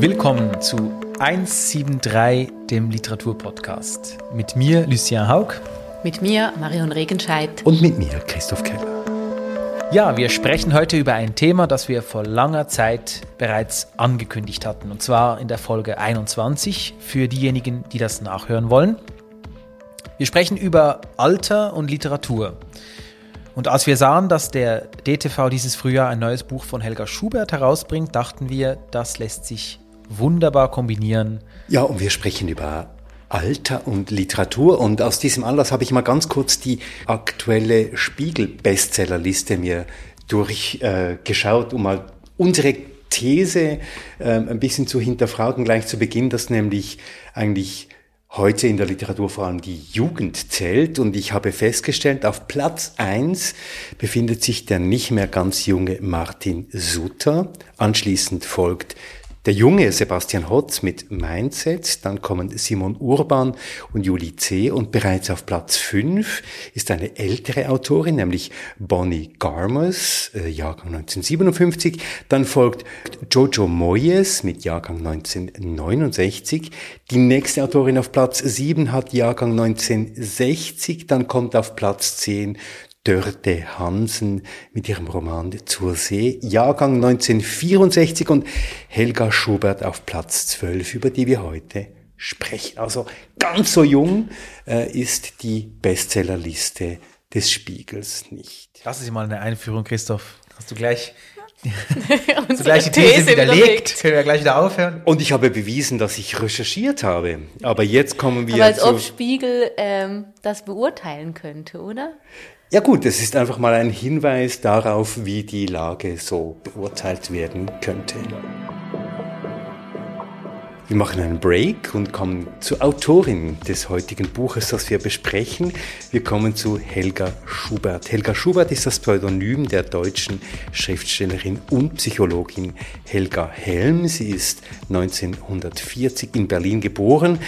Willkommen zu 173, dem Literaturpodcast. Mit mir, Lucien Haug. Mit mir, Marion Regenscheid. Und mit mir, Christoph Keller. Ja, wir sprechen heute über ein Thema, das wir vor langer Zeit bereits angekündigt hatten. Und zwar in der Folge 21 für diejenigen, die das nachhören wollen. Wir sprechen über Alter und Literatur. Und als wir sahen, dass der DTV dieses Frühjahr ein neues Buch von Helga Schubert herausbringt, dachten wir, das lässt sich wunderbar kombinieren. Ja, und wir sprechen über Alter und Literatur. Und aus diesem Anlass habe ich mal ganz kurz die aktuelle Spiegel-Bestsellerliste mir durchgeschaut, äh, um mal unsere These äh, ein bisschen zu hinterfragen, gleich zu Beginn, dass nämlich eigentlich heute in der Literatur vor allem die Jugend zählt. Und ich habe festgestellt, auf Platz eins befindet sich der nicht mehr ganz junge Martin Suter. Anschließend folgt der junge Sebastian Hotz mit Mindset, dann kommen Simon Urban und Julie C. Und bereits auf Platz 5 ist eine ältere Autorin, nämlich Bonnie Garmus, äh, Jahrgang 1957. Dann folgt Jojo Moyes mit Jahrgang 1969. Die nächste Autorin auf Platz 7 hat Jahrgang 1960. Dann kommt auf Platz 10 Dörte Hansen mit ihrem Roman Zur See, Jahrgang 1964 und Helga Schubert auf Platz 12, über die wir heute sprechen. Also ganz so jung äh, ist die Bestsellerliste des Spiegels nicht. Lassen Sie mal eine Einführung, Christoph. Hast du gleich Unsere gleich die These, These widerlegt. Können wir gleich wieder aufhören? Und ich habe bewiesen, dass ich recherchiert habe. Aber jetzt kommen wir. Aber als ob Spiegel ähm, das beurteilen könnte, oder? Ja gut, es ist einfach mal ein Hinweis darauf, wie die Lage so beurteilt werden könnte. Wir machen einen Break und kommen zur Autorin des heutigen Buches, das wir besprechen. Wir kommen zu Helga Schubert. Helga Schubert ist das Pseudonym der deutschen Schriftstellerin und Psychologin Helga Helm. Sie ist 1940 in Berlin geboren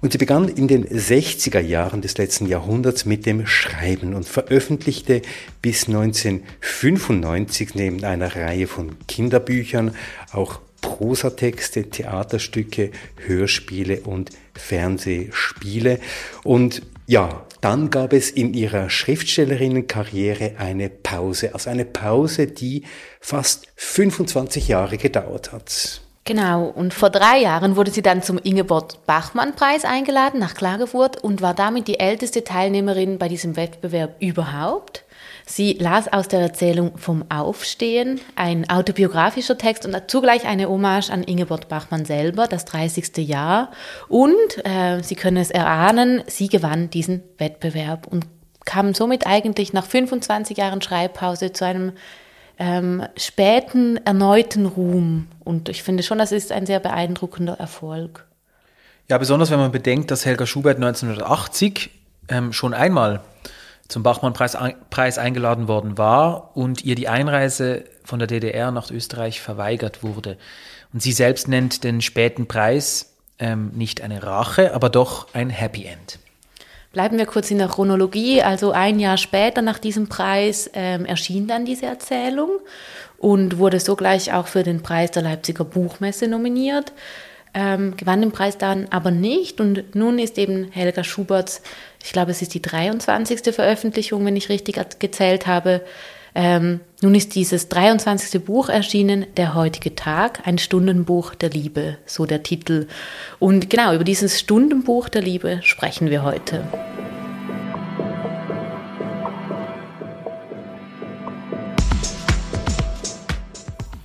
und sie begann in den 60er Jahren des letzten Jahrhunderts mit dem Schreiben und veröffentlichte bis 1995 neben einer Reihe von Kinderbüchern auch Prosatexte, Theaterstücke, Hörspiele und Fernsehspiele. Und ja, dann gab es in ihrer Schriftstellerinnenkarriere eine Pause, also eine Pause, die fast 25 Jahre gedauert hat. Genau, und vor drei Jahren wurde sie dann zum Ingeborg-Bachmann-Preis eingeladen nach Klagenfurt und war damit die älteste Teilnehmerin bei diesem Wettbewerb überhaupt. Sie las aus der Erzählung vom Aufstehen, ein autobiografischer Text und zugleich eine Hommage an Ingeborg Bachmann selber, das 30. Jahr. Und, äh, Sie können es erahnen, sie gewann diesen Wettbewerb und kam somit eigentlich nach 25 Jahren Schreibpause zu einem ähm, späten, erneuten Ruhm. Und ich finde schon, das ist ein sehr beeindruckender Erfolg. Ja, besonders wenn man bedenkt, dass Helga Schubert 1980 ähm, schon einmal zum Bachmann-Preis Preis eingeladen worden war und ihr die Einreise von der DDR nach Österreich verweigert wurde. Und sie selbst nennt den späten Preis ähm, nicht eine Rache, aber doch ein Happy End. Bleiben wir kurz in der Chronologie. Also ein Jahr später nach diesem Preis ähm, erschien dann diese Erzählung und wurde sogleich auch für den Preis der Leipziger Buchmesse nominiert. Ähm, gewann den Preis dann aber nicht und nun ist eben Helga Schuberts, ich glaube es ist die 23. Veröffentlichung, wenn ich richtig gezählt habe, ähm, nun ist dieses 23. Buch erschienen, Der heutige Tag, ein Stundenbuch der Liebe, so der Titel. Und genau über dieses Stundenbuch der Liebe sprechen wir heute.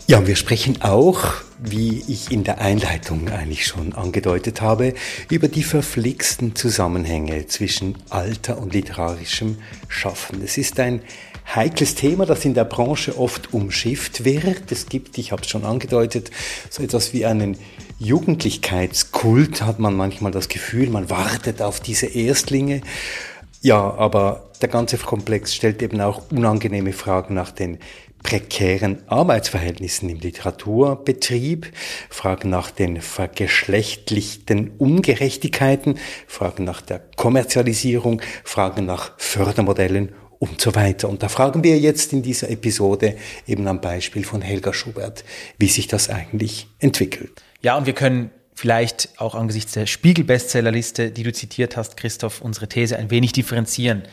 Ja, wir sprechen auch, wie ich in der Einleitung eigentlich schon angedeutet habe, über die verflixten Zusammenhänge zwischen Alter und literarischem Schaffen. Es ist ein heikles Thema, das in der Branche oft umschifft wird. Es gibt, ich habe es schon angedeutet, so etwas wie einen Jugendlichkeitskult, hat man manchmal das Gefühl, man wartet auf diese Erstlinge. Ja, aber der ganze Komplex stellt eben auch unangenehme Fragen nach den prekären Arbeitsverhältnissen im Literaturbetrieb, Fragen nach den vergeschlechtlichten Ungerechtigkeiten, Fragen nach der Kommerzialisierung, Fragen nach Fördermodellen und so weiter. Und da fragen wir jetzt in dieser Episode eben am Beispiel von Helga Schubert, wie sich das eigentlich entwickelt. Ja, und wir können vielleicht auch angesichts der Spiegel-Bestsellerliste, die du zitiert hast, Christoph, unsere These ein wenig differenzieren.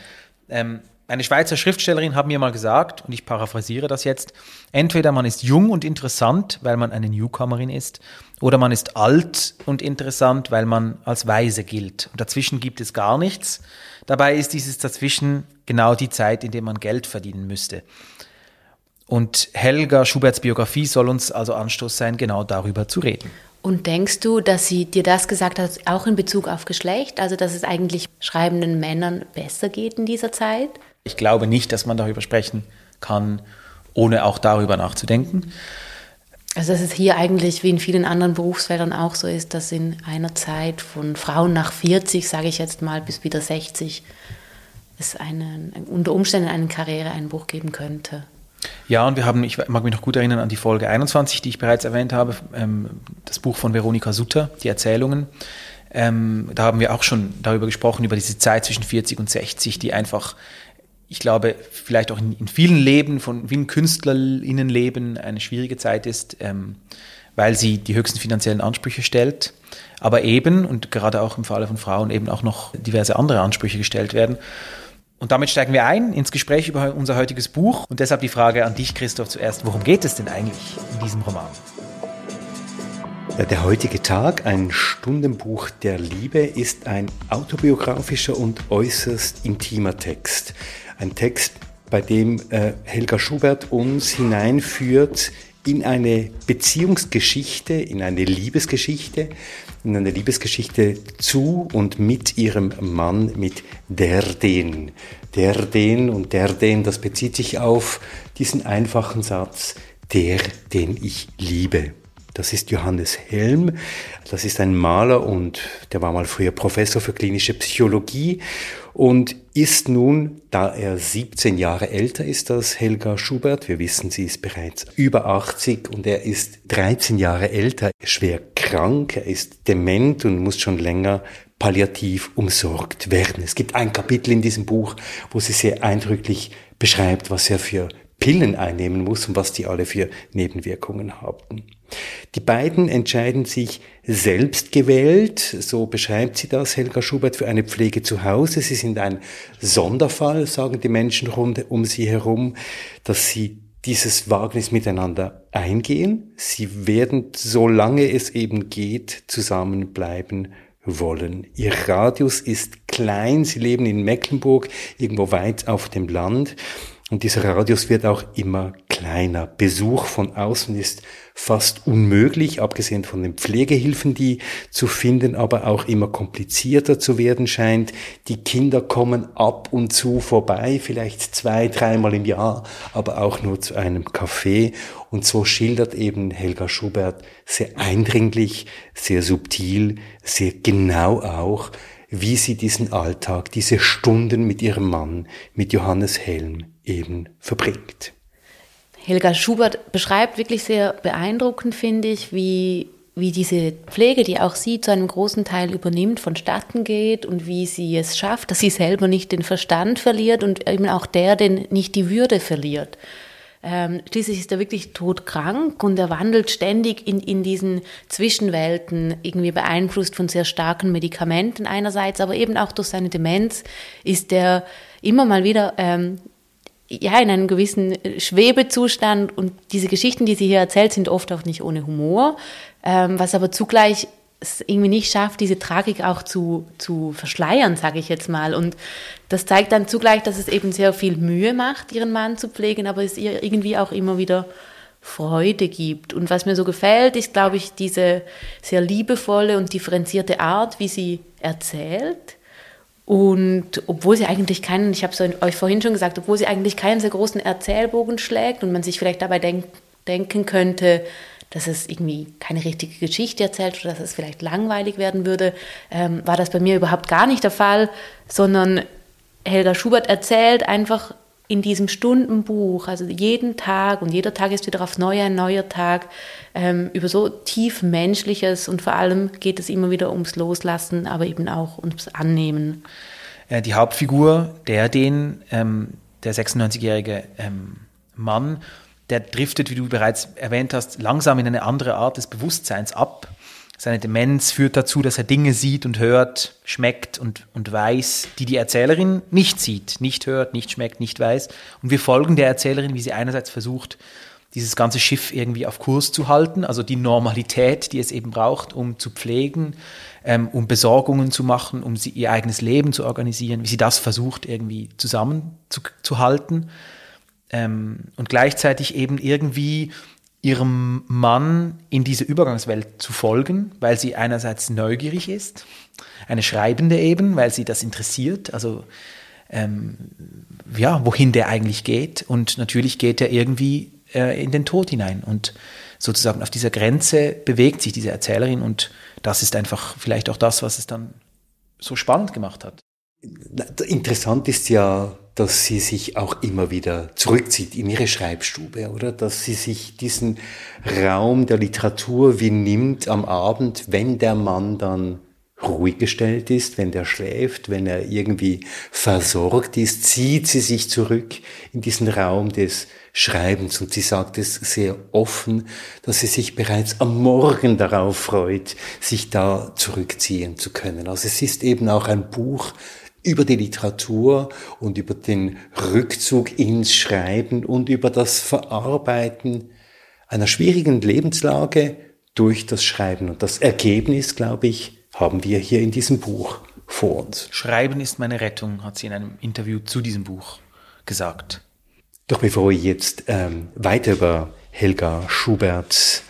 Ähm, eine Schweizer Schriftstellerin hat mir mal gesagt, und ich paraphrasiere das jetzt, entweder man ist jung und interessant, weil man eine Newcomerin ist, oder man ist alt und interessant, weil man als weise gilt. Und dazwischen gibt es gar nichts. Dabei ist dieses dazwischen genau die Zeit, in der man Geld verdienen müsste. Und Helga Schuberts Biografie soll uns also Anstoß sein, genau darüber zu reden. Und denkst du, dass sie dir das gesagt hat, auch in Bezug auf Geschlecht, also dass es eigentlich schreibenden Männern besser geht in dieser Zeit? Ich glaube nicht, dass man darüber sprechen kann, ohne auch darüber nachzudenken. Also dass es hier eigentlich wie in vielen anderen Berufsfeldern auch so ist, dass in einer Zeit von Frauen nach 40, sage ich jetzt mal, bis wieder 60, es einen, unter Umständen einen Karriereeinbruch geben könnte. Ja, und wir haben, ich mag mich noch gut erinnern an die Folge 21, die ich bereits erwähnt habe, ähm, das Buch von Veronika Sutter, die Erzählungen. Ähm, da haben wir auch schon darüber gesprochen, über diese Zeit zwischen 40 und 60, die einfach ich glaube, vielleicht auch in, in, vielen Leben von vielen KünstlerInnenleben eine schwierige Zeit ist, ähm, weil sie die höchsten finanziellen Ansprüche stellt, aber eben, und gerade auch im Falle von Frauen, eben auch noch diverse andere Ansprüche gestellt werden. Und damit steigen wir ein ins Gespräch über unser heutiges Buch. Und deshalb die Frage an dich, Christoph, zuerst. Worum geht es denn eigentlich in diesem Roman? Der heutige Tag, ein Stundenbuch der Liebe, ist ein autobiografischer und äußerst intimer Text. Ein Text, bei dem äh, Helga Schubert uns hineinführt in eine Beziehungsgeschichte, in eine Liebesgeschichte, in eine Liebesgeschichte zu und mit ihrem Mann, mit der den. Der den und der den, das bezieht sich auf diesen einfachen Satz, der, den ich liebe. Das ist Johannes Helm. Das ist ein Maler und der war mal früher Professor für klinische Psychologie und ist nun, da er 17 Jahre älter ist als Helga Schubert, wir wissen, sie ist bereits über 80 und er ist 13 Jahre älter, schwer krank, er ist dement und muss schon länger palliativ umsorgt werden. Es gibt ein Kapitel in diesem Buch, wo sie sehr eindrücklich beschreibt, was er für Pillen einnehmen muss und was die alle für Nebenwirkungen haben. Die beiden entscheiden sich selbst gewählt, so beschreibt sie das Helga Schubert, für eine Pflege zu Hause. Sie sind ein Sonderfall, sagen die Menschen rund um sie herum, dass sie dieses Wagnis miteinander eingehen. Sie werden, solange es eben geht, zusammenbleiben wollen. Ihr Radius ist klein, sie leben in Mecklenburg, irgendwo weit auf dem Land. Und dieser Radius wird auch immer kleiner. Besuch von außen ist fast unmöglich, abgesehen von den Pflegehilfen, die zu finden, aber auch immer komplizierter zu werden scheint. Die Kinder kommen ab und zu vorbei, vielleicht zwei, dreimal im Jahr, aber auch nur zu einem Café. Und so schildert eben Helga Schubert sehr eindringlich, sehr subtil, sehr genau auch, wie sie diesen Alltag, diese Stunden mit ihrem Mann, mit Johannes Helm eben verbringt. Helga Schubert beschreibt wirklich sehr beeindruckend, finde ich, wie, wie diese Pflege, die auch sie zu einem großen Teil übernimmt, vonstatten geht und wie sie es schafft, dass sie selber nicht den Verstand verliert und eben auch der, den nicht die Würde verliert. Ähm, schließlich ist er wirklich todkrank und er wandelt ständig in, in diesen Zwischenwelten, irgendwie beeinflusst von sehr starken Medikamenten einerseits, aber eben auch durch seine Demenz ist er immer mal wieder ähm, ja, in einem gewissen Schwebezustand und diese Geschichten, die sie hier erzählt, sind oft auch nicht ohne Humor, ähm, was aber zugleich es irgendwie nicht schafft, diese Tragik auch zu, zu verschleiern, sage ich jetzt mal. Und das zeigt dann zugleich, dass es eben sehr viel Mühe macht, ihren Mann zu pflegen, aber es ihr irgendwie auch immer wieder Freude gibt. Und was mir so gefällt, ist, glaube ich, diese sehr liebevolle und differenzierte Art, wie sie erzählt und obwohl sie eigentlich keinen, ich habe es euch vorhin schon gesagt, obwohl sie eigentlich keinen sehr großen Erzählbogen schlägt und man sich vielleicht dabei denk, denken könnte, dass es irgendwie keine richtige Geschichte erzählt oder dass es vielleicht langweilig werden würde, ähm, war das bei mir überhaupt gar nicht der Fall, sondern Helga Schubert erzählt einfach in diesem Stundenbuch, also jeden Tag und jeder Tag ist wieder aufs Neue ein neuer Tag, ähm, über so tief Menschliches und vor allem geht es immer wieder ums Loslassen, aber eben auch ums Annehmen. Äh, die Hauptfigur, der den, ähm, der 96-jährige ähm, Mann, der driftet, wie du bereits erwähnt hast, langsam in eine andere Art des Bewusstseins ab. Seine Demenz führt dazu, dass er Dinge sieht und hört, schmeckt und, und weiß, die die Erzählerin nicht sieht, nicht hört, nicht schmeckt, nicht weiß. Und wir folgen der Erzählerin, wie sie einerseits versucht, dieses ganze Schiff irgendwie auf Kurs zu halten, also die Normalität, die es eben braucht, um zu pflegen, ähm, um Besorgungen zu machen, um sie, ihr eigenes Leben zu organisieren, wie sie das versucht irgendwie zusammenzuhalten ähm, und gleichzeitig eben irgendwie ihrem Mann in diese Übergangswelt zu folgen, weil sie einerseits neugierig ist, eine Schreibende eben, weil sie das interessiert, also ähm, ja, wohin der eigentlich geht. Und natürlich geht er irgendwie äh, in den Tod hinein. Und sozusagen auf dieser Grenze bewegt sich diese Erzählerin und das ist einfach vielleicht auch das, was es dann so spannend gemacht hat. Interessant ist ja dass sie sich auch immer wieder zurückzieht in ihre Schreibstube, oder? Dass sie sich diesen Raum der Literatur wie nimmt am Abend, wenn der Mann dann ruhig gestellt ist, wenn der schläft, wenn er irgendwie versorgt ist, zieht sie sich zurück in diesen Raum des Schreibens und sie sagt es sehr offen, dass sie sich bereits am Morgen darauf freut, sich da zurückziehen zu können. Also es ist eben auch ein Buch über die Literatur und über den Rückzug ins Schreiben und über das Verarbeiten einer schwierigen Lebenslage durch das Schreiben. Und das Ergebnis, glaube ich, haben wir hier in diesem Buch vor uns. Schreiben ist meine Rettung, hat sie in einem Interview zu diesem Buch gesagt. Doch bevor wir jetzt ähm, weiter über Helga Schuberts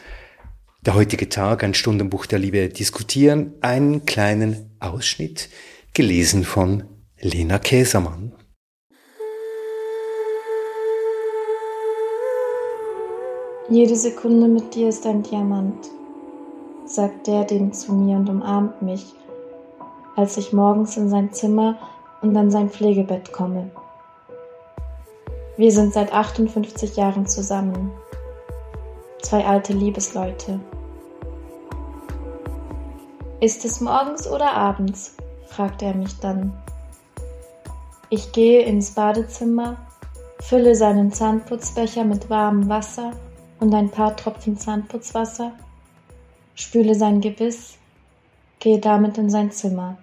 Der heutige Tag, ein Stundenbuch der Liebe diskutieren, einen kleinen Ausschnitt gelesen von Lena Käsermann. Jede Sekunde mit dir ist ein Diamant, sagt der den zu mir und umarmt mich, als ich morgens in sein Zimmer und an sein Pflegebett komme. Wir sind seit 58 Jahren zusammen. Zwei alte Liebesleute. Ist es morgens oder abends? Fragte er mich dann. Ich gehe ins Badezimmer, fülle seinen Zahnputzbecher mit warmem Wasser und ein paar Tropfen Zahnputzwasser, spüle sein Gebiss, gehe damit in sein Zimmer,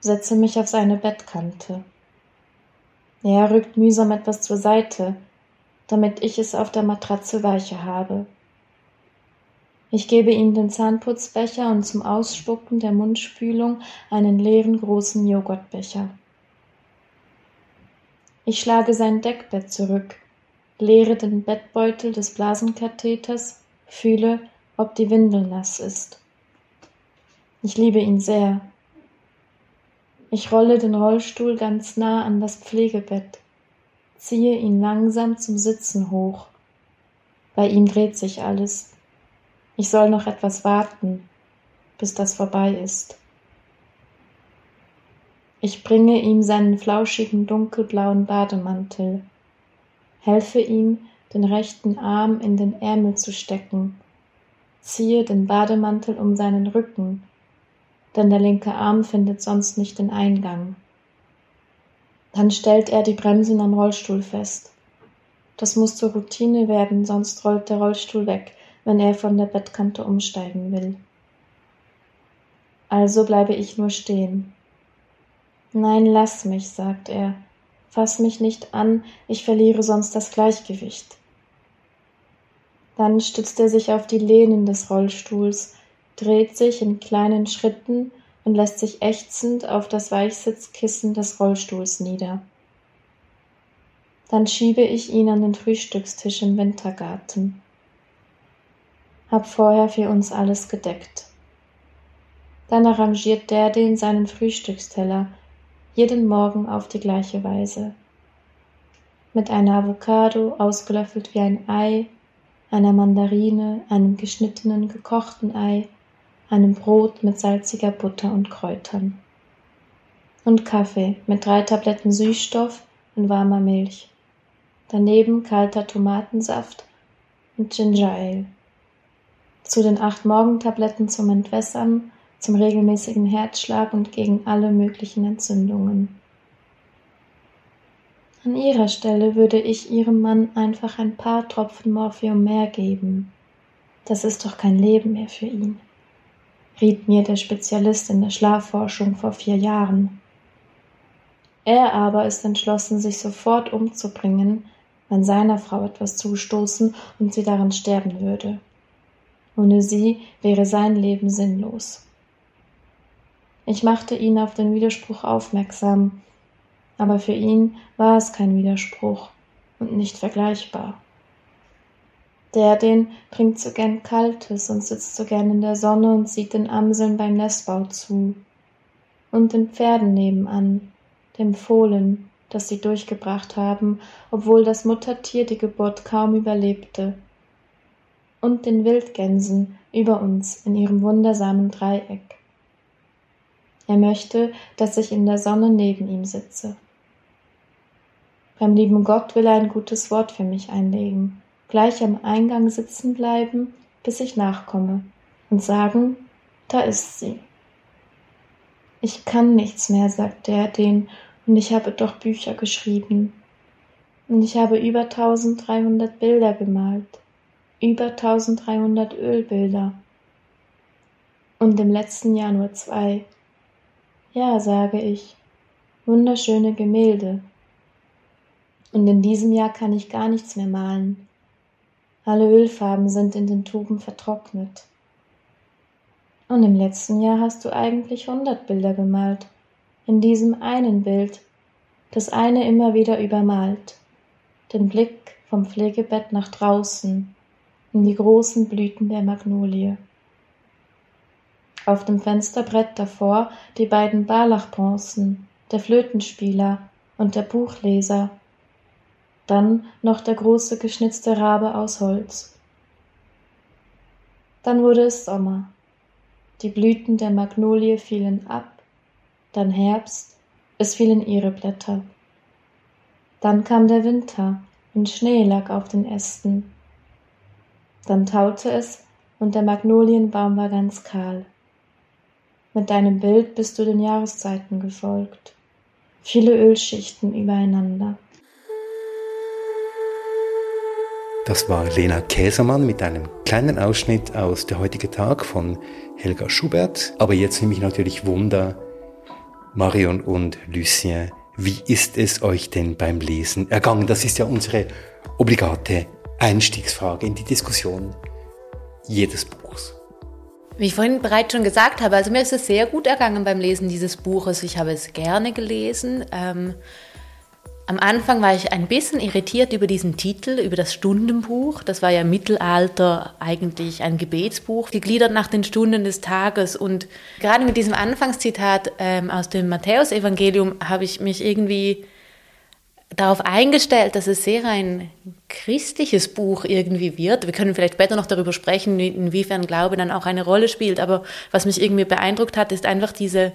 setze mich auf seine Bettkante. Er rückt mühsam etwas zur Seite, damit ich es auf der Matratze weicher habe. Ich gebe ihm den Zahnputzbecher und zum Ausspucken der Mundspülung einen leeren großen Joghurtbecher. Ich schlage sein Deckbett zurück, leere den Bettbeutel des Blasenkatheters, fühle, ob die Windel nass ist. Ich liebe ihn sehr. Ich rolle den Rollstuhl ganz nah an das Pflegebett, ziehe ihn langsam zum Sitzen hoch. Bei ihm dreht sich alles. Ich soll noch etwas warten, bis das vorbei ist. Ich bringe ihm seinen flauschigen dunkelblauen Bademantel, helfe ihm, den rechten Arm in den Ärmel zu stecken, ziehe den Bademantel um seinen Rücken, denn der linke Arm findet sonst nicht den Eingang. Dann stellt er die Bremsen am Rollstuhl fest. Das muss zur Routine werden, sonst rollt der Rollstuhl weg wenn er von der Bettkante umsteigen will. Also bleibe ich nur stehen. Nein, lass mich, sagt er. Fass mich nicht an, ich verliere sonst das Gleichgewicht. Dann stützt er sich auf die Lehnen des Rollstuhls, dreht sich in kleinen Schritten und lässt sich ächzend auf das Weichsitzkissen des Rollstuhls nieder. Dann schiebe ich ihn an den Frühstückstisch im Wintergarten hab vorher für uns alles gedeckt. Dann arrangiert der den seinen Frühstücksteller jeden Morgen auf die gleiche Weise. Mit einer Avocado, ausgelöffelt wie ein Ei, einer Mandarine, einem geschnittenen gekochten Ei, einem Brot mit salziger Butter und Kräutern. Und Kaffee mit drei Tabletten Süßstoff und warmer Milch. Daneben kalter Tomatensaft und Ginger Ale zu den acht Morgentabletten zum Entwässern, zum regelmäßigen Herzschlag und gegen alle möglichen Entzündungen. An ihrer Stelle würde ich ihrem Mann einfach ein paar Tropfen Morphium mehr geben. Das ist doch kein Leben mehr für ihn. riet mir der Spezialist in der Schlafforschung vor vier Jahren. Er aber ist entschlossen, sich sofort umzubringen, wenn seiner Frau etwas zustoßen und sie daran sterben würde. Ohne sie wäre sein Leben sinnlos. Ich machte ihn auf den Widerspruch aufmerksam, aber für ihn war es kein Widerspruch und nicht vergleichbar. Der den trinkt so gern Kaltes und sitzt so gern in der Sonne und sieht den Amseln beim Nestbau zu. Und den Pferden nebenan, dem Fohlen, das sie durchgebracht haben, obwohl das Muttertier die Geburt kaum überlebte. Und den Wildgänsen über uns in ihrem wundersamen Dreieck. Er möchte, dass ich in der Sonne neben ihm sitze. Beim lieben Gott will er ein gutes Wort für mich einlegen, gleich am Eingang sitzen bleiben, bis ich nachkomme, und sagen, da ist sie. Ich kann nichts mehr, sagte er den, und ich habe doch Bücher geschrieben. Und ich habe über 1300 Bilder gemalt, über 1300 Ölbilder. Und im letzten Jahr nur zwei. Ja, sage ich, wunderschöne Gemälde. Und in diesem Jahr kann ich gar nichts mehr malen. Alle Ölfarben sind in den Tuben vertrocknet. Und im letzten Jahr hast du eigentlich hundert Bilder gemalt. In diesem einen Bild, das eine immer wieder übermalt. Den Blick vom Pflegebett nach draußen, in die großen Blüten der Magnolie auf dem Fensterbrett davor die beiden Barlach-Bronzen, der Flötenspieler und der Buchleser, dann noch der große geschnitzte Rabe aus Holz. Dann wurde es Sommer. Die Blüten der Magnolie fielen ab, dann Herbst, es fielen ihre Blätter. Dann kam der Winter und Schnee lag auf den Ästen. Dann taute es und der Magnolienbaum war ganz kahl. Mit deinem Bild bist du den Jahreszeiten gefolgt. Viele Ölschichten übereinander. Das war Lena Käsermann mit einem kleinen Ausschnitt aus Der heutige Tag von Helga Schubert. Aber jetzt nehme ich natürlich Wunder, Marion und Lucien, wie ist es euch denn beim Lesen ergangen? Das ist ja unsere obligate Einstiegsfrage in die Diskussion jedes Buchs. Wie ich vorhin bereits schon gesagt habe, also mir ist es sehr gut ergangen beim Lesen dieses Buches. Ich habe es gerne gelesen. Ähm, am Anfang war ich ein bisschen irritiert über diesen Titel, über das Stundenbuch. Das war ja im Mittelalter eigentlich ein Gebetsbuch, gegliedert nach den Stunden des Tages. Und gerade mit diesem Anfangszitat ähm, aus dem Matthäusevangelium habe ich mich irgendwie darauf eingestellt, dass es sehr ein christliches Buch irgendwie wird. Wir können vielleicht später noch darüber sprechen, inwiefern Glaube dann auch eine Rolle spielt. Aber was mich irgendwie beeindruckt hat, ist einfach diese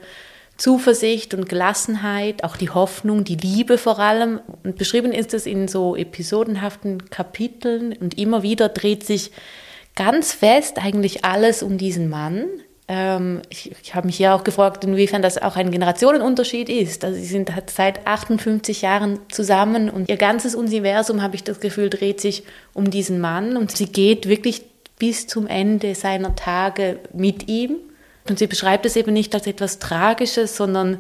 Zuversicht und Gelassenheit, auch die Hoffnung, die Liebe vor allem. Und beschrieben ist es in so episodenhaften Kapiteln und immer wieder dreht sich ganz fest eigentlich alles um diesen Mann, ich, ich habe mich ja auch gefragt, inwiefern das auch ein Generationenunterschied ist. Also sie sind halt seit 58 Jahren zusammen und ihr ganzes Universum, habe ich das Gefühl, dreht sich um diesen Mann und sie geht wirklich bis zum Ende seiner Tage mit ihm. Und sie beschreibt es eben nicht als etwas Tragisches, sondern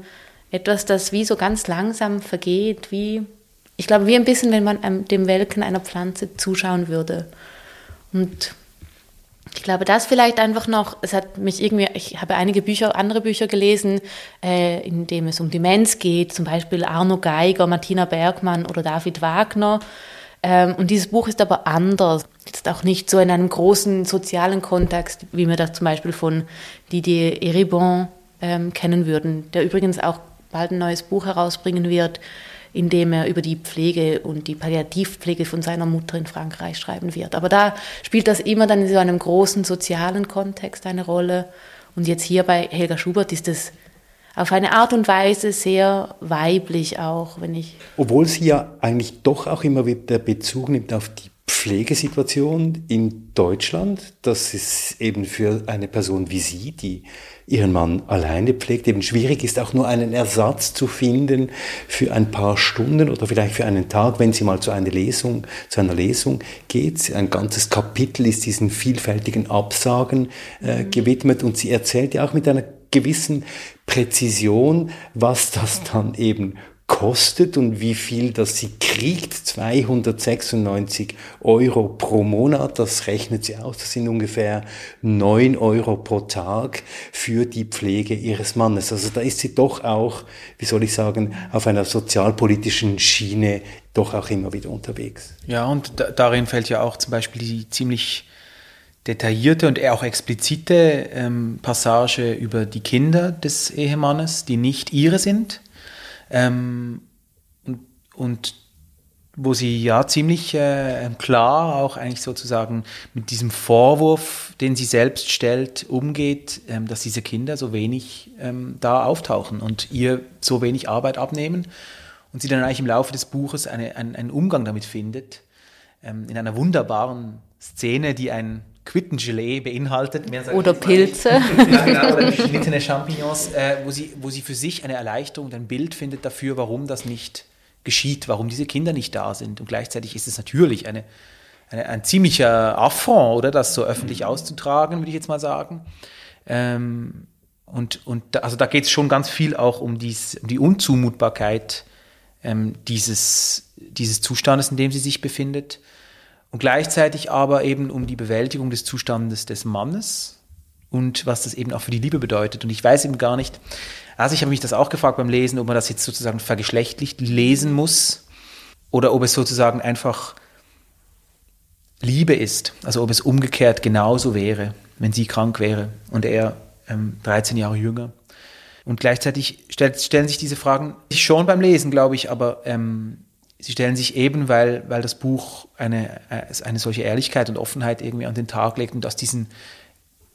etwas, das wie so ganz langsam vergeht, wie, ich glaube, wie ein bisschen, wenn man dem Welken einer Pflanze zuschauen würde. Und ich glaube, das vielleicht einfach noch, es hat mich irgendwie, ich habe einige Bücher, andere Bücher gelesen, äh, in dem es um Demenz geht, zum Beispiel Arno Geiger, Martina Bergmann oder David Wagner. Ähm, und dieses Buch ist aber anders. Jetzt auch nicht so in einem großen sozialen Kontext, wie wir das zum Beispiel von Didier Eribon ähm, kennen würden, der übrigens auch bald ein neues Buch herausbringen wird, in dem er über die Pflege und die Palliativpflege von seiner Mutter in Frankreich schreiben wird. Aber da spielt das immer dann in so einem großen sozialen Kontext eine Rolle. Und jetzt hier bei Helga Schubert ist es auf eine Art und Weise sehr weiblich auch, wenn ich. Obwohl sie ja eigentlich doch auch immer wieder Bezug nimmt auf die Pflegesituation in Deutschland, dass es eben für eine Person wie Sie, die ihren Mann alleine pflegt, eben schwierig ist, auch nur einen Ersatz zu finden für ein paar Stunden oder vielleicht für einen Tag, wenn sie mal zu einer Lesung, zu einer Lesung geht. Ein ganzes Kapitel ist diesen vielfältigen Absagen äh, gewidmet und sie erzählt ja auch mit einer gewissen Präzision, was das dann eben kostet und wie viel das sie kriegt. 296 Euro pro Monat, das rechnet sie aus. Das sind ungefähr 9 Euro pro Tag für die Pflege ihres Mannes. Also da ist sie doch auch, wie soll ich sagen, auf einer sozialpolitischen Schiene doch auch immer wieder unterwegs. Ja, und da, darin fällt ja auch zum Beispiel die ziemlich detaillierte und auch explizite ähm, Passage über die Kinder des Ehemannes, die nicht ihre sind ähm, und, und wo sie ja ziemlich äh, klar auch eigentlich sozusagen mit diesem Vorwurf, den sie selbst stellt, umgeht, ähm, dass diese Kinder so wenig ähm, da auftauchen und ihr so wenig Arbeit abnehmen und sie dann eigentlich im Laufe des Buches eine, ein, einen Umgang damit findet, ähm, in einer wunderbaren Szene, die ein Quittengelee beinhaltet. oder Pilze. ja, genau, oder geschnittene Champignons, äh, wo, sie, wo sie für sich eine Erleichterung, ein Bild findet dafür, warum das nicht geschieht, warum diese Kinder nicht da sind. Und gleichzeitig ist es natürlich eine, eine ein ziemlicher Affront, oder das so öffentlich auszutragen, würde ich jetzt mal sagen. Ähm, und, und da, also da geht es schon ganz viel auch um, dies, um die Unzumutbarkeit ähm, dieses, dieses Zustandes, in dem sie sich befindet und gleichzeitig aber eben um die Bewältigung des Zustandes des Mannes und was das eben auch für die Liebe bedeutet. Und ich weiß eben gar nicht, also ich habe mich das auch gefragt beim Lesen, ob man das jetzt sozusagen vergeschlechtlicht lesen muss oder ob es sozusagen einfach Liebe ist. Also ob es umgekehrt genauso wäre, wenn sie krank wäre und er ähm, 13 Jahre jünger. Und gleichzeitig stellt, stellen sich diese Fragen schon beim Lesen, glaube ich, aber ähm, sie stellen sich eben, weil, weil das Buch eine, äh, eine solche Ehrlichkeit und Offenheit irgendwie an den Tag legt und aus diesen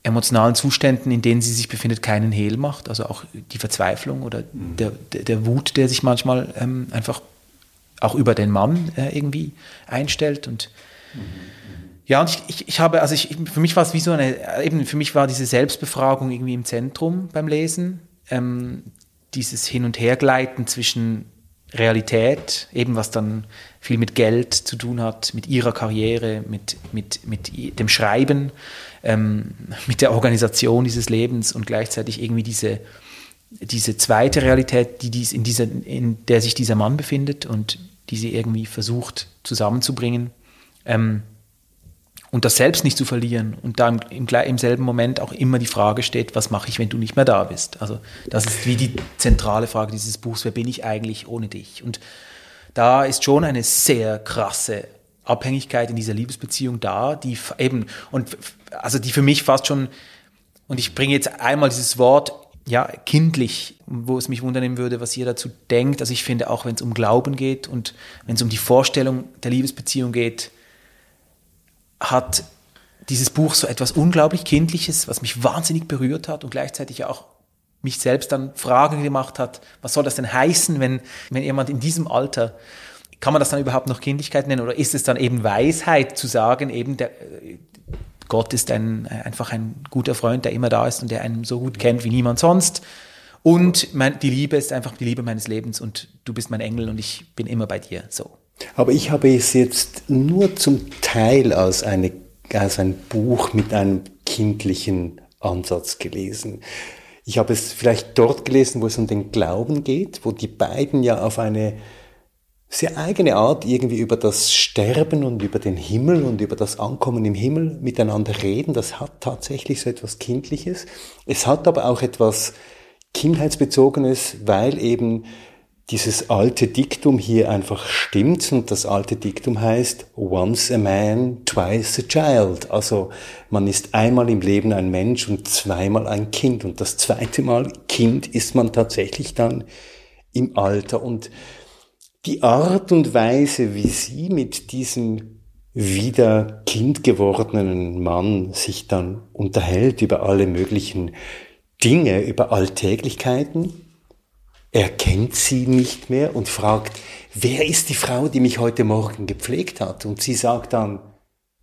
emotionalen Zuständen, in denen sie sich befindet, keinen Hehl macht. Also auch die Verzweiflung oder mhm. der, der, der, Wut, der sich manchmal ähm, einfach auch über den Mann äh, irgendwie einstellt. Und mhm. ja, und ich, ich, ich habe, also ich, für mich war es wie so eine, eben für mich war diese Selbstbefragung irgendwie im Zentrum beim Lesen. Ähm, dieses Hin- und Hergleiten zwischen Realität, eben was dann viel mit Geld zu tun hat, mit ihrer Karriere, mit, mit, mit dem Schreiben, ähm, mit der Organisation dieses Lebens und gleichzeitig irgendwie diese, diese zweite Realität, die dies in, dieser, in der sich dieser Mann befindet und die sie irgendwie versucht zusammenzubringen. Ähm, und das selbst nicht zu verlieren und da im, im, selben Moment auch immer die Frage steht, was mache ich, wenn du nicht mehr da bist? Also das ist wie die zentrale Frage dieses Buchs, wer bin ich eigentlich ohne dich? Und da ist schon eine sehr krasse Abhängigkeit in dieser Liebesbeziehung da, die eben, und also die für mich fast schon, und ich bringe jetzt einmal dieses Wort, ja, kindlich, wo es mich wundern würde, was ihr dazu denkt. Also ich finde auch, wenn es um Glauben geht und wenn es um die Vorstellung der Liebesbeziehung geht, hat dieses Buch so etwas unglaublich Kindliches, was mich wahnsinnig berührt hat und gleichzeitig auch mich selbst dann Fragen gemacht hat, was soll das denn heißen, wenn, wenn jemand in diesem Alter, kann man das dann überhaupt noch Kindlichkeit nennen oder ist es dann eben Weisheit zu sagen, eben der, Gott ist ein, einfach ein guter Freund, der immer da ist und der einen so gut kennt wie niemand sonst. Und mein, die Liebe ist einfach die Liebe meines Lebens und du bist mein Engel und ich bin immer bei dir. So. Aber ich habe es jetzt nur zum Teil als, eine, als ein Buch mit einem kindlichen Ansatz gelesen. Ich habe es vielleicht dort gelesen, wo es um den Glauben geht, wo die beiden ja auf eine sehr eigene Art irgendwie über das Sterben und über den Himmel und über das Ankommen im Himmel miteinander reden. Das hat tatsächlich so etwas Kindliches. Es hat aber auch etwas Kindheitsbezogenes, weil eben dieses alte Diktum hier einfach stimmt und das alte Diktum heißt once a man, twice a child. Also man ist einmal im Leben ein Mensch und zweimal ein Kind und das zweite Mal Kind ist man tatsächlich dann im Alter und die Art und Weise, wie sie mit diesem wieder Kind gewordenen Mann sich dann unterhält über alle möglichen Dinge, über Alltäglichkeiten, er kennt sie nicht mehr und fragt, wer ist die Frau, die mich heute Morgen gepflegt hat? Und sie sagt dann,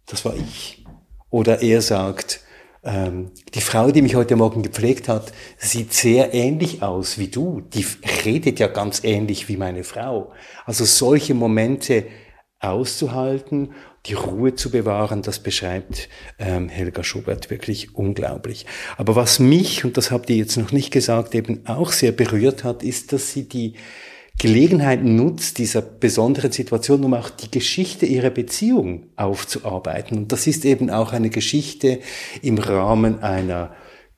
das war ich. Oder er sagt, ähm, die Frau, die mich heute Morgen gepflegt hat, sieht sehr ähnlich aus wie du. Die redet ja ganz ähnlich wie meine Frau. Also solche Momente auszuhalten, die Ruhe zu bewahren, das beschreibt ähm, Helga Schubert wirklich unglaublich. Aber was mich, und das habt ihr jetzt noch nicht gesagt, eben auch sehr berührt hat, ist, dass sie die Gelegenheit nutzt, dieser besonderen Situation, um auch die Geschichte ihrer Beziehung aufzuarbeiten. Und das ist eben auch eine Geschichte im Rahmen einer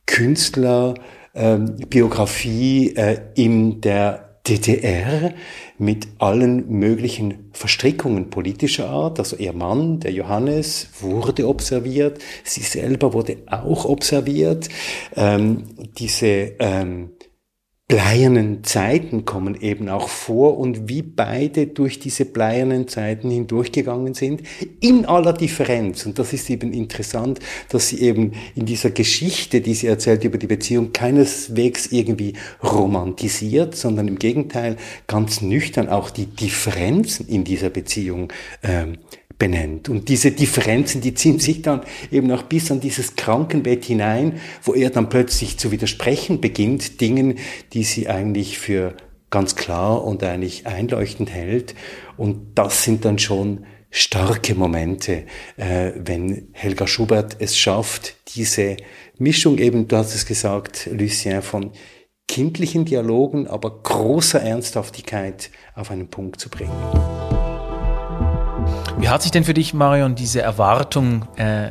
Künstlerbiografie äh, äh, in der DDR mit allen möglichen Verstrickungen politischer Art. Also ihr Mann, der Johannes, wurde observiert, sie selber wurde auch observiert. Ähm, diese ähm, bleiernen Zeiten kommen eben auch vor und wie beide durch diese bleiernen Zeiten hindurchgegangen sind, in aller Differenz. Und das ist eben interessant, dass sie eben in dieser Geschichte, die sie erzählt über die Beziehung, keineswegs irgendwie romantisiert, sondern im Gegenteil ganz nüchtern auch die Differenzen in dieser Beziehung ähm, benennt. Und diese Differenzen, die ziehen sich dann eben auch bis an dieses Krankenbett hinein, wo er dann plötzlich zu widersprechen beginnt, Dingen, die sie eigentlich für ganz klar und eigentlich einleuchtend hält. Und das sind dann schon starke Momente, äh, wenn Helga Schubert es schafft, diese Mischung eben, du hast es gesagt, Lucien, von kindlichen Dialogen, aber großer Ernsthaftigkeit auf einen Punkt zu bringen. Wie hat sich denn für dich, Marion, diese Erwartung äh,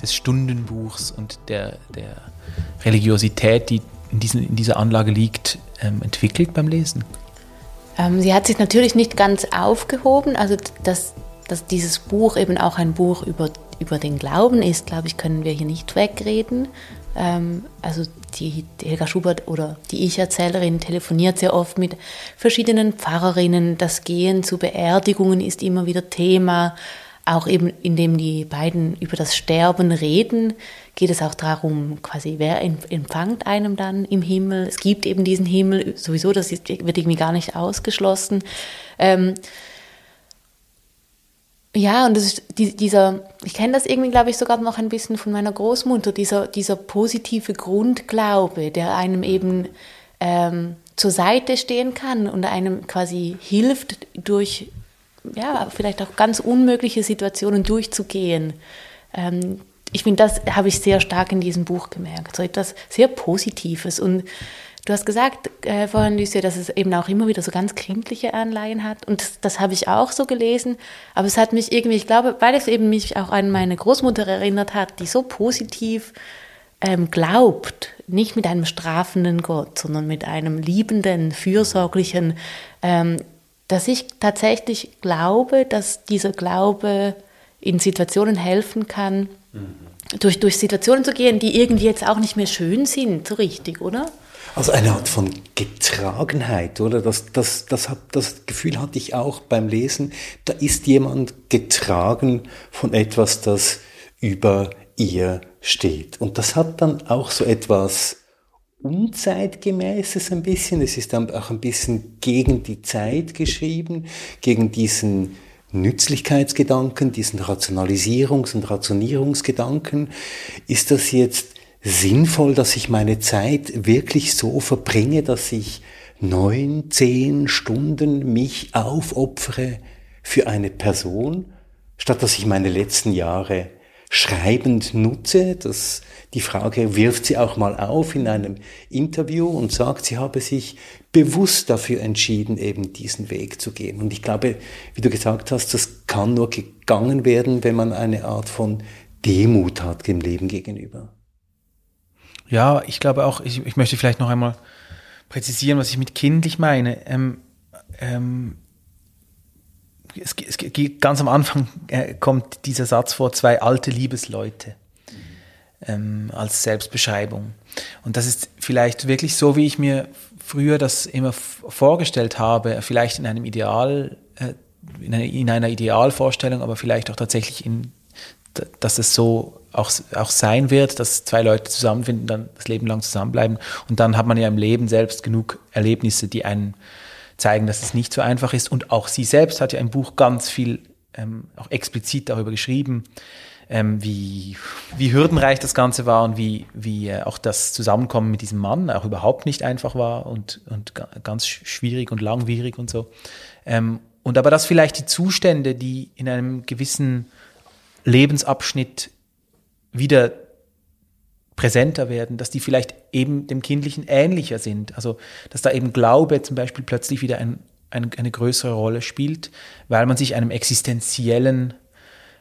des Stundenbuchs und der, der Religiosität, die in, diesen, in dieser Anlage liegt, ähm, entwickelt beim Lesen? Ähm, sie hat sich natürlich nicht ganz aufgehoben. Also, dass, dass dieses Buch eben auch ein Buch über, über den Glauben ist, glaube ich, können wir hier nicht wegreden. Ähm, also die, Helga Schubert oder die Ich-Erzählerin telefoniert sehr oft mit verschiedenen Pfarrerinnen. Das Gehen zu Beerdigungen ist immer wieder Thema. Auch eben, indem die beiden über das Sterben reden, geht es auch darum, quasi, wer empfangt einem dann im Himmel. Es gibt eben diesen Himmel, sowieso, das wird irgendwie gar nicht ausgeschlossen. Ähm, ja, und das ist dieser, ich kenne das irgendwie, glaube ich, sogar noch ein bisschen von meiner Großmutter, dieser, dieser positive Grundglaube, der einem eben ähm, zur Seite stehen kann und einem quasi hilft, durch, ja, vielleicht auch ganz unmögliche Situationen durchzugehen. Ähm, ich finde, das habe ich sehr stark in diesem Buch gemerkt, so etwas sehr Positives. Und Du hast gesagt äh, vorhin, Lucia, dass es eben auch immer wieder so ganz kindliche Anleihen hat. Und das, das habe ich auch so gelesen. Aber es hat mich irgendwie, ich glaube, weil es eben mich auch an meine Großmutter erinnert hat, die so positiv ähm, glaubt, nicht mit einem strafenden Gott, sondern mit einem liebenden, fürsorglichen, ähm, dass ich tatsächlich glaube, dass dieser Glaube in Situationen helfen kann, mhm. durch, durch Situationen zu gehen, die irgendwie jetzt auch nicht mehr schön sind, so richtig, oder? Also eine Art von Getragenheit, oder? Das, das, das, hat, das Gefühl hatte ich auch beim Lesen. Da ist jemand getragen von etwas, das über ihr steht. Und das hat dann auch so etwas Unzeitgemäßes ein bisschen. Es ist dann auch ein bisschen gegen die Zeit geschrieben, gegen diesen Nützlichkeitsgedanken, diesen Rationalisierungs- und Rationierungsgedanken. Ist das jetzt sinnvoll, dass ich meine Zeit wirklich so verbringe, dass ich neun, zehn Stunden mich aufopfere für eine Person, statt dass ich meine letzten Jahre schreibend nutze. Das, die Frage wirft sie auch mal auf in einem Interview und sagt, sie habe sich bewusst dafür entschieden, eben diesen Weg zu gehen. Und ich glaube, wie du gesagt hast, das kann nur gegangen werden, wenn man eine Art von Demut hat dem Leben gegenüber. Ja, ich glaube auch, ich, ich möchte vielleicht noch einmal präzisieren, was ich mit kindlich meine. Ähm, ähm, es, es, ganz am Anfang äh, kommt dieser Satz vor, zwei alte Liebesleute ähm, als Selbstbeschreibung. Und das ist vielleicht wirklich so, wie ich mir früher das immer vorgestellt habe, vielleicht in einem Ideal, äh, in, einer, in einer Idealvorstellung, aber vielleicht auch tatsächlich in, dass es so auch, auch sein wird, dass zwei Leute zusammenfinden, dann das Leben lang zusammenbleiben. Und dann hat man ja im Leben selbst genug Erlebnisse, die einen zeigen, dass es nicht so einfach ist. Und auch sie selbst hat ja im Buch ganz viel ähm, auch explizit darüber geschrieben, ähm, wie, wie hürdenreich das Ganze war und wie, wie äh, auch das Zusammenkommen mit diesem Mann auch überhaupt nicht einfach war und, und ganz schwierig und langwierig und so. Ähm, und aber dass vielleicht die Zustände, die in einem gewissen Lebensabschnitt wieder präsenter werden, dass die vielleicht eben dem Kindlichen ähnlicher sind. Also, dass da eben Glaube zum Beispiel plötzlich wieder ein, ein, eine größere Rolle spielt, weil man sich einem existenziellen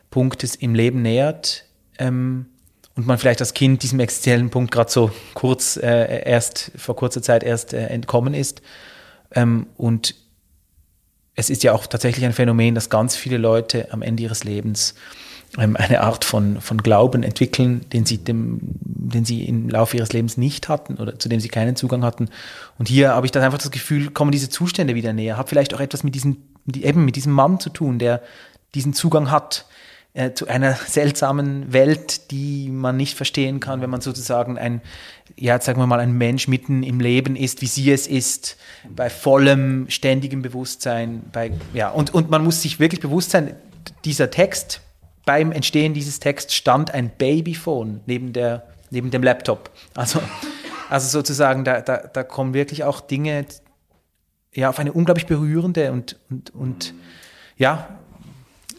Punkt im Leben nähert ähm, und man vielleicht als Kind diesem existenziellen Punkt gerade so kurz äh, erst vor kurzer Zeit erst äh, entkommen ist. Ähm, und es ist ja auch tatsächlich ein Phänomen, dass ganz viele Leute am Ende ihres Lebens eine Art von, von Glauben entwickeln, den sie, dem, den sie im Laufe ihres Lebens nicht hatten oder zu dem sie keinen Zugang hatten. Und hier habe ich dann einfach das Gefühl, kommen diese Zustände wieder näher. Hat vielleicht auch etwas mit diesem, eben mit diesem Mann zu tun, der diesen Zugang hat äh, zu einer seltsamen Welt, die man nicht verstehen kann, wenn man sozusagen ein, ja, sagen wir mal, ein Mensch mitten im Leben ist, wie sie es ist, bei vollem, ständigem Bewusstsein, bei, ja, und, und man muss sich wirklich bewusst sein, dieser Text beim Entstehen dieses Texts stand ein Babyphone neben, der, neben dem Laptop. Also, also sozusagen, da, da, da kommen wirklich auch Dinge ja, auf eine unglaublich berührende und, und, und ja,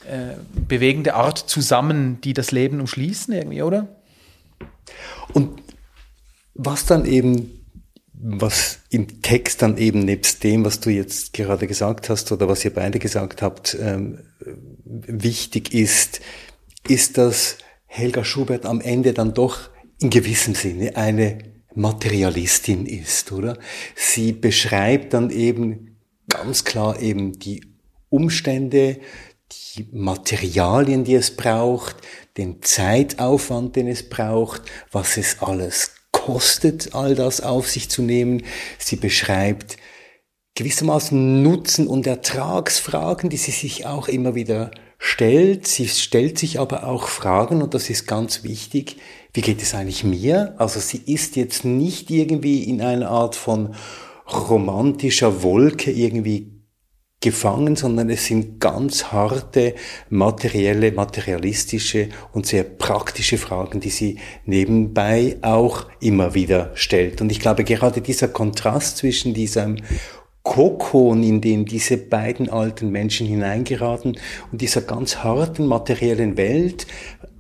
äh, bewegende Art zusammen, die das Leben umschließen, irgendwie, oder? Und was dann eben was im Text dann eben nebst dem, was du jetzt gerade gesagt hast oder was ihr beide gesagt habt, ähm, wichtig ist, ist, dass Helga Schubert am Ende dann doch in gewissem Sinne eine Materialistin ist, oder? Sie beschreibt dann eben ganz klar eben die Umstände, die Materialien, die es braucht, den Zeitaufwand, den es braucht, was es alles kostet, all das auf sich zu nehmen. Sie beschreibt gewissermaßen Nutzen- und Ertragsfragen, die sie sich auch immer wieder stellt. Sie stellt sich aber auch Fragen, und das ist ganz wichtig, wie geht es eigentlich mir? Also sie ist jetzt nicht irgendwie in einer Art von romantischer Wolke irgendwie gefangen, sondern es sind ganz harte, materielle, materialistische und sehr praktische Fragen, die sie nebenbei auch immer wieder stellt. Und ich glaube, gerade dieser Kontrast zwischen diesem Kokon, in den diese beiden alten Menschen hineingeraten und dieser ganz harten materiellen Welt,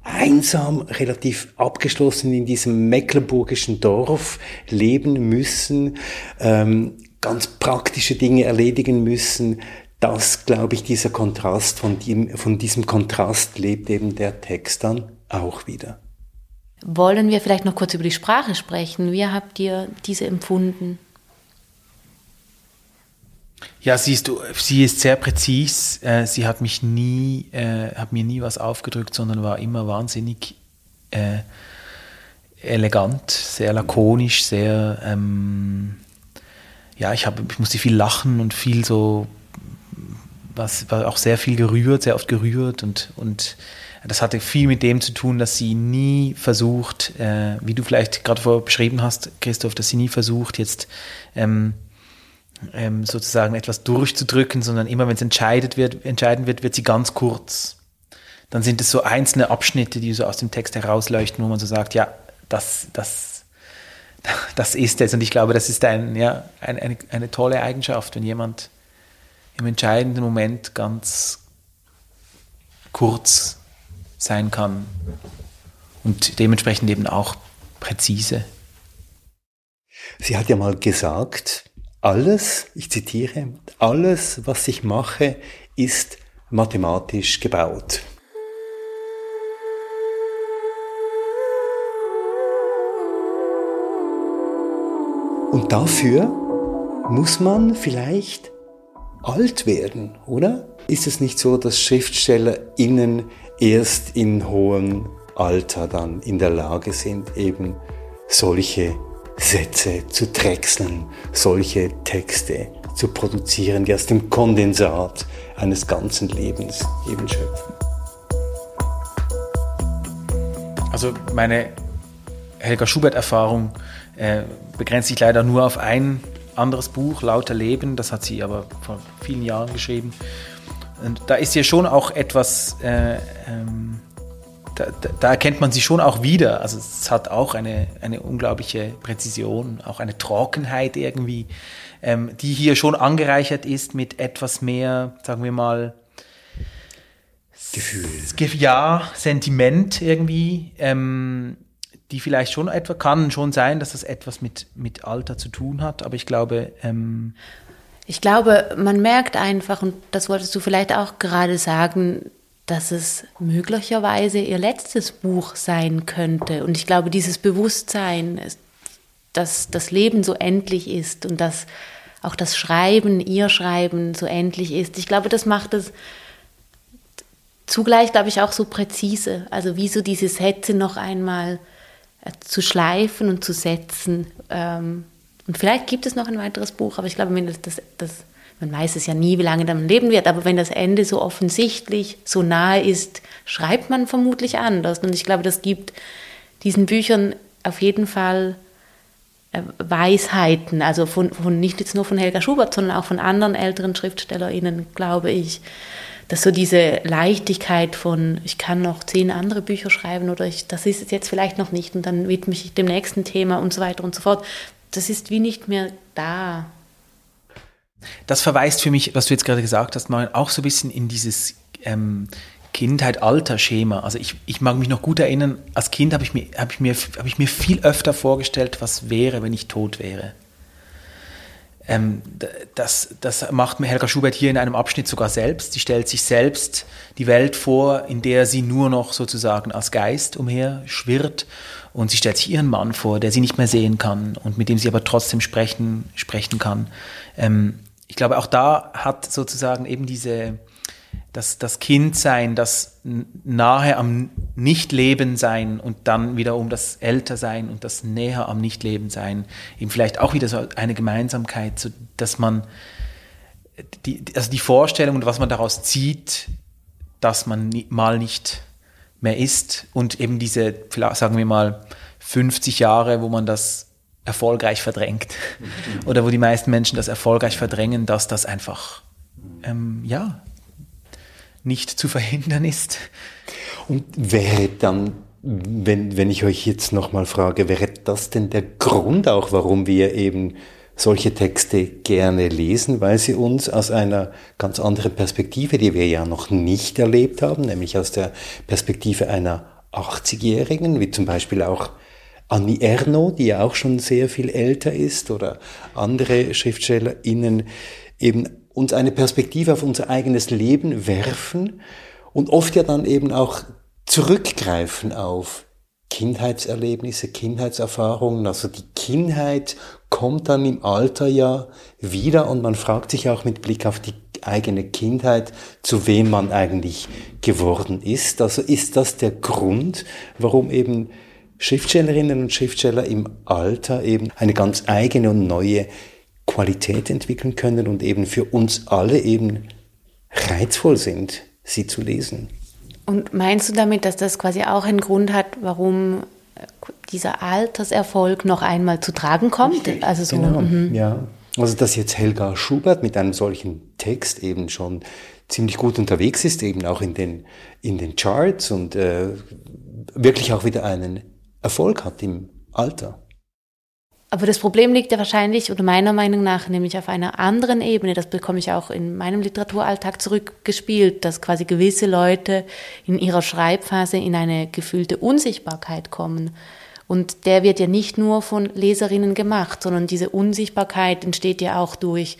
einsam, relativ abgeschlossen in diesem mecklenburgischen Dorf leben müssen, ähm, ganz praktische Dinge erledigen müssen. Das, glaube ich, dieser Kontrast, von, dem, von diesem Kontrast lebt eben der Text dann auch wieder. Wollen wir vielleicht noch kurz über die Sprache sprechen? Wie habt ihr diese empfunden? Ja, siehst du, sie ist sehr präzis. Äh, sie hat mich nie, äh, hat mir nie was aufgedrückt, sondern war immer wahnsinnig äh, elegant, sehr lakonisch, sehr, ähm, ja, ich, hab, ich musste viel lachen und viel so, was war auch sehr viel gerührt, sehr oft gerührt und, und das hatte viel mit dem zu tun, dass sie nie versucht, äh, wie du vielleicht gerade vorher beschrieben hast, Christoph, dass sie nie versucht, jetzt ähm, ähm, sozusagen etwas durchzudrücken, sondern immer, wenn es entscheidet wird, entscheiden wird, wird sie ganz kurz. Dann sind es so einzelne Abschnitte, die so aus dem Text herausleuchten, wo man so sagt, ja, das, das, das ist es. Und ich glaube, das ist ein, ja, ein, eine, eine tolle Eigenschaft, wenn jemand im entscheidenden Moment ganz kurz sein kann und dementsprechend eben auch präzise. Sie hat ja mal gesagt, alles, ich zitiere, alles, was ich mache, ist mathematisch gebaut. Und dafür muss man vielleicht alt werden, oder? Ist es nicht so, dass SchriftstellerInnen erst in hohem Alter dann in der Lage sind, eben solche Sätze zu drechseln, solche Texte zu produzieren, die aus dem Kondensat eines ganzen Lebens eben schöpfen. Also meine Helga Schubert-Erfahrung äh, begrenzt sich leider nur auf ein anderes Buch, Lauter Leben, das hat sie aber vor vielen Jahren geschrieben. Und da ist ja schon auch etwas, äh, ähm, da, da, erkennt man sie schon auch wieder. Also es hat auch eine, eine unglaubliche Präzision, auch eine Trockenheit irgendwie, ähm, die hier schon angereichert ist mit etwas mehr, sagen wir mal, Gefühl. Ja, Sentiment irgendwie. Ähm, die vielleicht schon etwa, kann schon sein, dass das etwas mit, mit Alter zu tun hat, aber ich glaube. Ähm ich glaube, man merkt einfach, und das wolltest du vielleicht auch gerade sagen, dass es möglicherweise ihr letztes Buch sein könnte. Und ich glaube, dieses Bewusstsein, dass das Leben so endlich ist und dass auch das Schreiben, ihr Schreiben so endlich ist, ich glaube, das macht es zugleich, glaube ich, auch so präzise. Also wie so diese Sätze noch einmal äh, zu schleifen und zu setzen. Ähm, und vielleicht gibt es noch ein weiteres Buch, aber ich glaube, wenn das, das, das, man weiß es ja nie, wie lange man leben wird, aber wenn das Ende so offensichtlich, so nahe ist, schreibt man vermutlich anders. Und ich glaube, das gibt diesen Büchern auf jeden Fall äh, Weisheiten, also von, von nicht jetzt nur von Helga Schubert, sondern auch von anderen älteren SchriftstellerInnen, glaube ich dass so diese Leichtigkeit von, ich kann noch zehn andere Bücher schreiben oder ich, das ist es jetzt vielleicht noch nicht und dann widme ich dem nächsten Thema und so weiter und so fort, das ist wie nicht mehr da. Das verweist für mich, was du jetzt gerade gesagt hast, auch so ein bisschen in dieses ähm, Kindheit-Alter-Schema. Also ich, ich mag mich noch gut erinnern, als Kind habe ich, mir, hab ich, mir, hab ich mir viel öfter vorgestellt, was wäre, wenn ich tot wäre. Ähm, das, das macht Helga Schubert hier in einem Abschnitt sogar selbst. Sie stellt sich selbst die Welt vor, in der sie nur noch sozusagen als Geist umher schwirrt. Und sie stellt sich ihren Mann vor, der sie nicht mehr sehen kann und mit dem sie aber trotzdem sprechen, sprechen kann. Ähm, ich glaube, auch da hat sozusagen eben diese, das, das Kindsein, das nahe am Nichtleben sein und dann wiederum das Ältersein und das näher am Nichtleben sein, eben vielleicht auch wieder so eine Gemeinsamkeit, so dass man die, also die Vorstellung und was man daraus zieht, dass man mal nicht mehr ist und eben diese, sagen wir mal, 50 Jahre, wo man das erfolgreich verdrängt oder wo die meisten Menschen das erfolgreich verdrängen, dass das einfach ähm, ja nicht zu verhindern ist. Und wäre dann, wenn, wenn ich euch jetzt nochmal frage, wäre das denn der Grund auch, warum wir eben solche Texte gerne lesen, weil sie uns aus einer ganz anderen Perspektive, die wir ja noch nicht erlebt haben, nämlich aus der Perspektive einer 80-Jährigen, wie zum Beispiel auch Annie Erno, die ja auch schon sehr viel älter ist, oder andere SchriftstellerInnen, eben uns eine Perspektive auf unser eigenes Leben werfen und oft ja dann eben auch zurückgreifen auf Kindheitserlebnisse, Kindheitserfahrungen. Also die Kindheit kommt dann im Alter ja wieder und man fragt sich auch mit Blick auf die eigene Kindheit, zu wem man eigentlich geworden ist. Also ist das der Grund, warum eben Schriftstellerinnen und Schriftsteller im Alter eben eine ganz eigene und neue Qualität entwickeln können und eben für uns alle eben reizvoll sind, sie zu lesen. Und meinst du damit, dass das quasi auch einen Grund hat, warum dieser Alterserfolg noch einmal zu tragen kommt? Richtig, also so, genau, mhm. ja. Also dass jetzt Helga Schubert mit einem solchen Text eben schon ziemlich gut unterwegs ist, eben auch in den, in den Charts und äh, wirklich auch wieder einen Erfolg hat im Alter. Aber das Problem liegt ja wahrscheinlich, oder meiner Meinung nach, nämlich auf einer anderen Ebene. Das bekomme ich auch in meinem Literaturalltag zurückgespielt, dass quasi gewisse Leute in ihrer Schreibphase in eine gefühlte Unsichtbarkeit kommen. Und der wird ja nicht nur von Leserinnen gemacht, sondern diese Unsichtbarkeit entsteht ja auch durch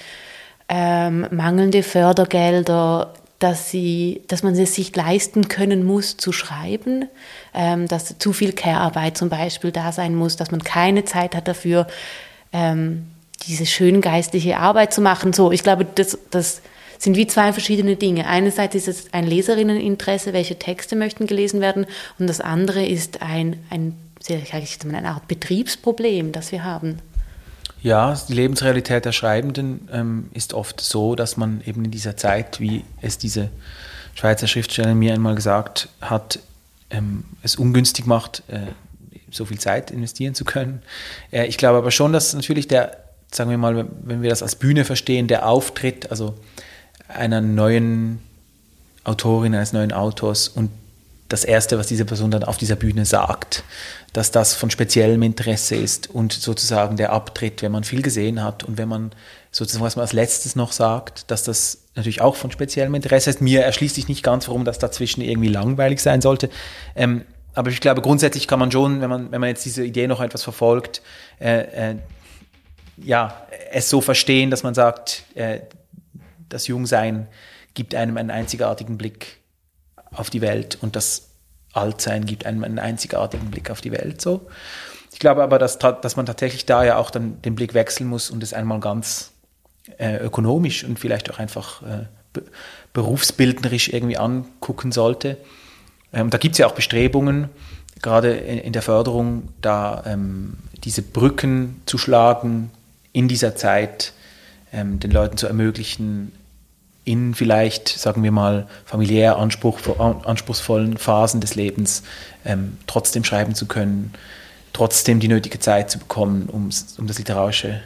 ähm, mangelnde Fördergelder, dass, sie, dass man es sich leisten können muss zu schreiben, ähm, dass zu viel Care-Arbeit zum Beispiel da sein muss, dass man keine Zeit hat dafür, ähm, diese schön geistliche Arbeit zu machen. So, ich glaube, das, das sind wie zwei verschiedene Dinge. Einerseits ist es ein Leserinneninteresse, welche Texte möchten gelesen werden, und das andere ist ein, ein, eine Art Betriebsproblem, das wir haben. Ja, die Lebensrealität der Schreibenden ähm, ist oft so, dass man eben in dieser Zeit, wie es diese Schweizer Schriftstellerin mir einmal gesagt hat, ähm, es ungünstig macht, äh, so viel Zeit investieren zu können. Äh, ich glaube aber schon, dass natürlich der, sagen wir mal, wenn wir das als Bühne verstehen, der Auftritt, also einer neuen Autorin, eines neuen Autors und das Erste, was diese Person dann auf dieser Bühne sagt, dass das von speziellem Interesse ist und sozusagen der Abtritt, wenn man viel gesehen hat und wenn man sozusagen, was man als letztes noch sagt, dass das natürlich auch von speziellem Interesse ist. Mir erschließt sich nicht ganz, warum das dazwischen irgendwie langweilig sein sollte. Ähm, aber ich glaube, grundsätzlich kann man schon, wenn man, wenn man jetzt diese Idee noch etwas verfolgt, äh, äh, ja, es so verstehen, dass man sagt, äh, das Jungsein gibt einem einen einzigartigen Blick auf die Welt und das Altsein gibt einem einen einzigartigen Blick auf die Welt. So. Ich glaube aber, dass, dass man tatsächlich da ja auch dann den Blick wechseln muss und es einmal ganz äh, ökonomisch und vielleicht auch einfach äh, be berufsbildnerisch irgendwie angucken sollte. Ähm, da gibt es ja auch Bestrebungen, gerade in, in der Förderung, da ähm, diese Brücken zu schlagen in dieser Zeit, ähm, den Leuten zu ermöglichen, in vielleicht, sagen wir mal, familiär anspruch, anspruchsvollen Phasen des Lebens ähm, trotzdem schreiben zu können, trotzdem die nötige Zeit zu bekommen, um, um das literarische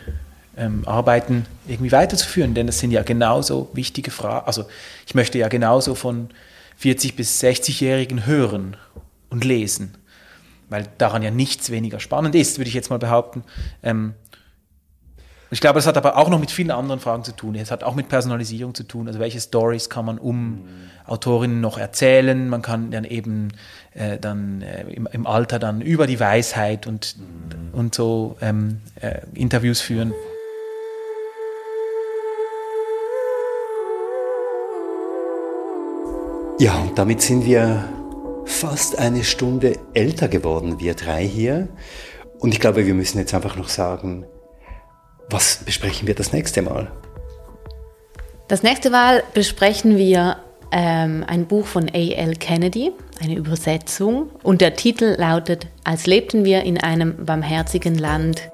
ähm, Arbeiten irgendwie weiterzuführen. Denn das sind ja genauso wichtige Fragen. Also ich möchte ja genauso von 40 bis 60-Jährigen hören und lesen, weil daran ja nichts weniger spannend ist, würde ich jetzt mal behaupten. Ähm, ich glaube, es hat aber auch noch mit vielen anderen Fragen zu tun. Es hat auch mit Personalisierung zu tun. Also welche Stories kann man um mhm. Autorinnen noch erzählen? Man kann dann eben äh, dann äh, im, im, Alter dann über die Weisheit und, mhm. und so ähm, äh, Interviews führen. Ja, und damit sind wir fast eine Stunde älter geworden, wir drei hier. Und ich glaube, wir müssen jetzt einfach noch sagen, was besprechen wir das nächste Mal? Das nächste Mal besprechen wir ähm, ein Buch von A.L. Kennedy, eine Übersetzung. Und der Titel lautet Als lebten wir in einem barmherzigen Land.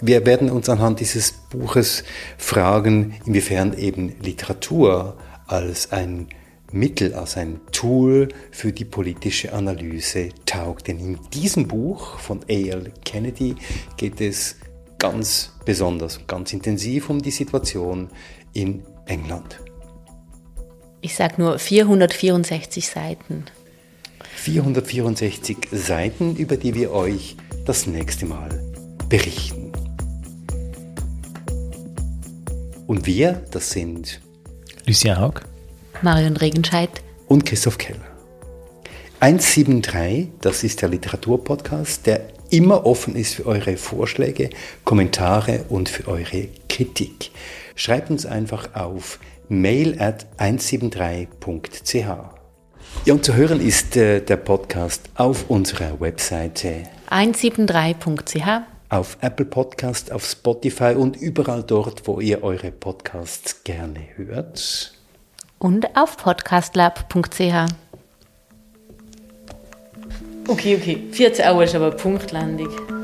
Wir werden uns anhand dieses Buches fragen, inwiefern eben Literatur als ein Mittel, als ein Tool für die politische Analyse taugt. Denn in diesem Buch von A.L. Kennedy geht es ganz besonders, ganz intensiv um die Situation in England. Ich sage nur 464 Seiten. 464 Seiten, über die wir euch das nächste Mal berichten. Und wir, das sind Lucien Haug, Marion Regenscheid und Christoph Keller. 173, das ist der Literaturpodcast, der immer offen ist für eure Vorschläge, Kommentare und für eure Kritik. Schreibt uns einfach auf mail at 173.ch. Ja, und zu hören ist äh, der Podcast auf unserer Webseite 173.ch, auf Apple Podcast, auf Spotify und überall dort, wo ihr eure Podcasts gerne hört. Und auf podcastlab.ch. Okay, okay. 14 Uhr ist aber Punktlandung.